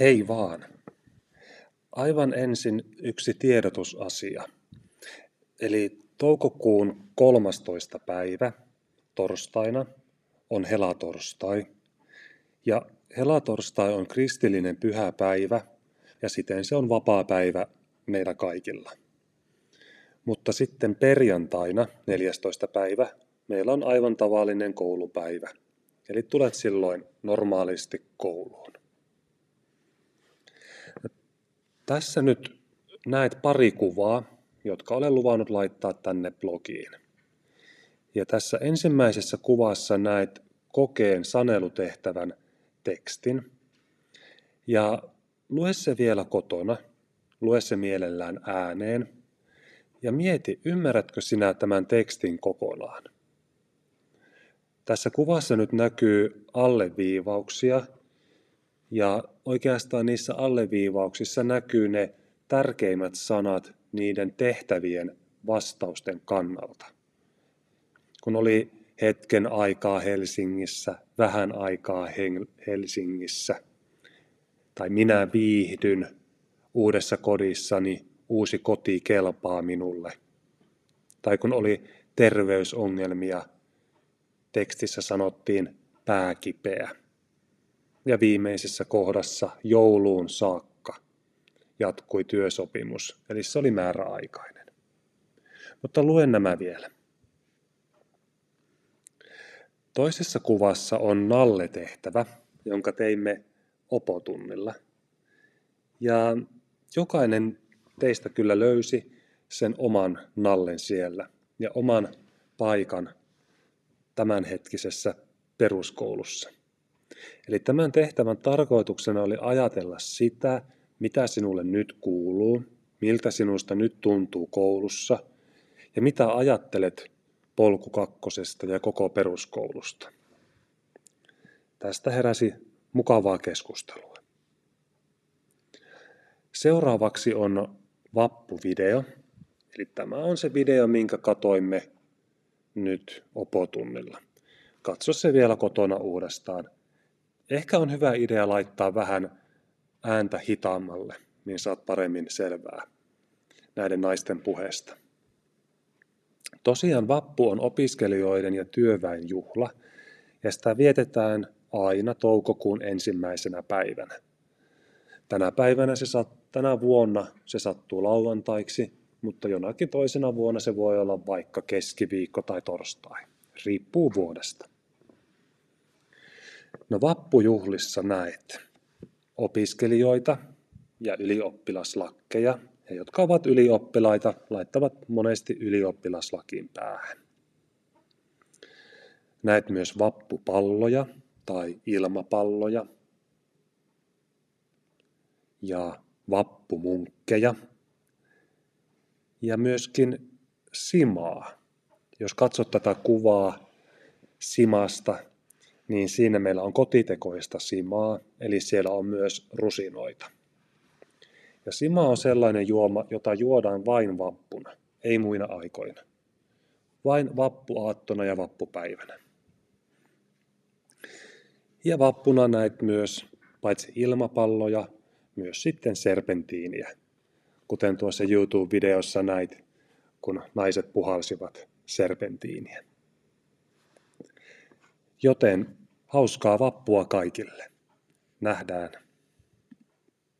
Hei vaan. Aivan ensin yksi tiedotusasia. Eli toukokuun 13. päivä torstaina on helatorstai. Ja helatorstai on kristillinen pyhä päivä ja siten se on vapaa päivä meillä kaikilla. Mutta sitten perjantaina 14. päivä meillä on aivan tavallinen koulupäivä. Eli tulet silloin normaalisti kouluun. Tässä nyt näet pari kuvaa, jotka olen luvannut laittaa tänne blogiin. Ja tässä ensimmäisessä kuvassa näet kokeen sanelutehtävän tekstin. Ja lue se vielä kotona, lue se mielellään ääneen ja mieti, ymmärrätkö sinä tämän tekstin kokonaan. Tässä kuvassa nyt näkyy alleviivauksia ja oikeastaan niissä alleviivauksissa näkyy ne tärkeimmät sanat niiden tehtävien vastausten kannalta. Kun oli hetken aikaa Helsingissä, vähän aikaa Helsingissä, tai minä viihdyn uudessa kodissani, uusi koti kelpaa minulle. Tai kun oli terveysongelmia, tekstissä sanottiin pääkipeä ja viimeisessä kohdassa jouluun saakka jatkui työsopimus, eli se oli määräaikainen. Mutta luen nämä vielä. Toisessa kuvassa on nalletehtävä, jonka teimme opotunnilla. Ja jokainen teistä kyllä löysi sen oman nallen siellä ja oman paikan tämänhetkisessä peruskoulussa. Eli tämän tehtävän tarkoituksena oli ajatella sitä, mitä sinulle nyt kuuluu, miltä sinusta nyt tuntuu koulussa ja mitä ajattelet polku kakkosesta ja koko peruskoulusta. Tästä heräsi mukavaa keskustelua. Seuraavaksi on vappuvideo. Eli tämä on se video, minkä katoimme nyt opotunnilla. Katso se vielä kotona uudestaan Ehkä on hyvä idea laittaa vähän ääntä hitaammalle, niin saat paremmin selvää näiden naisten puheesta. Tosiaan vappu on opiskelijoiden ja työväen juhla, ja sitä vietetään aina toukokuun ensimmäisenä päivänä. Tänä päivänä se sat, tänä vuonna se sattuu lauantaiksi, mutta jonakin toisena vuonna se voi olla vaikka keskiviikko tai torstai. Riippuu vuodesta. No vappujuhlissa näet opiskelijoita ja ylioppilaslakkeja. He, jotka ovat ylioppilaita, laittavat monesti ylioppilaslakin päähän. Näet myös vappupalloja tai ilmapalloja ja vappumunkkeja ja myöskin simaa. Jos katsot tätä kuvaa simasta, niin siinä meillä on kotitekoista simaa, eli siellä on myös rusinoita. Ja sima on sellainen juoma, jota juodaan vain vappuna, ei muina aikoina. Vain vappuaattona ja vappupäivänä. Ja vappuna näet myös paitsi ilmapalloja, myös sitten serpentiiniä, kuten tuossa YouTube-videossa näit, kun naiset puhalsivat serpentiiniä. Joten Hauskaa vappua kaikille. Nähdään.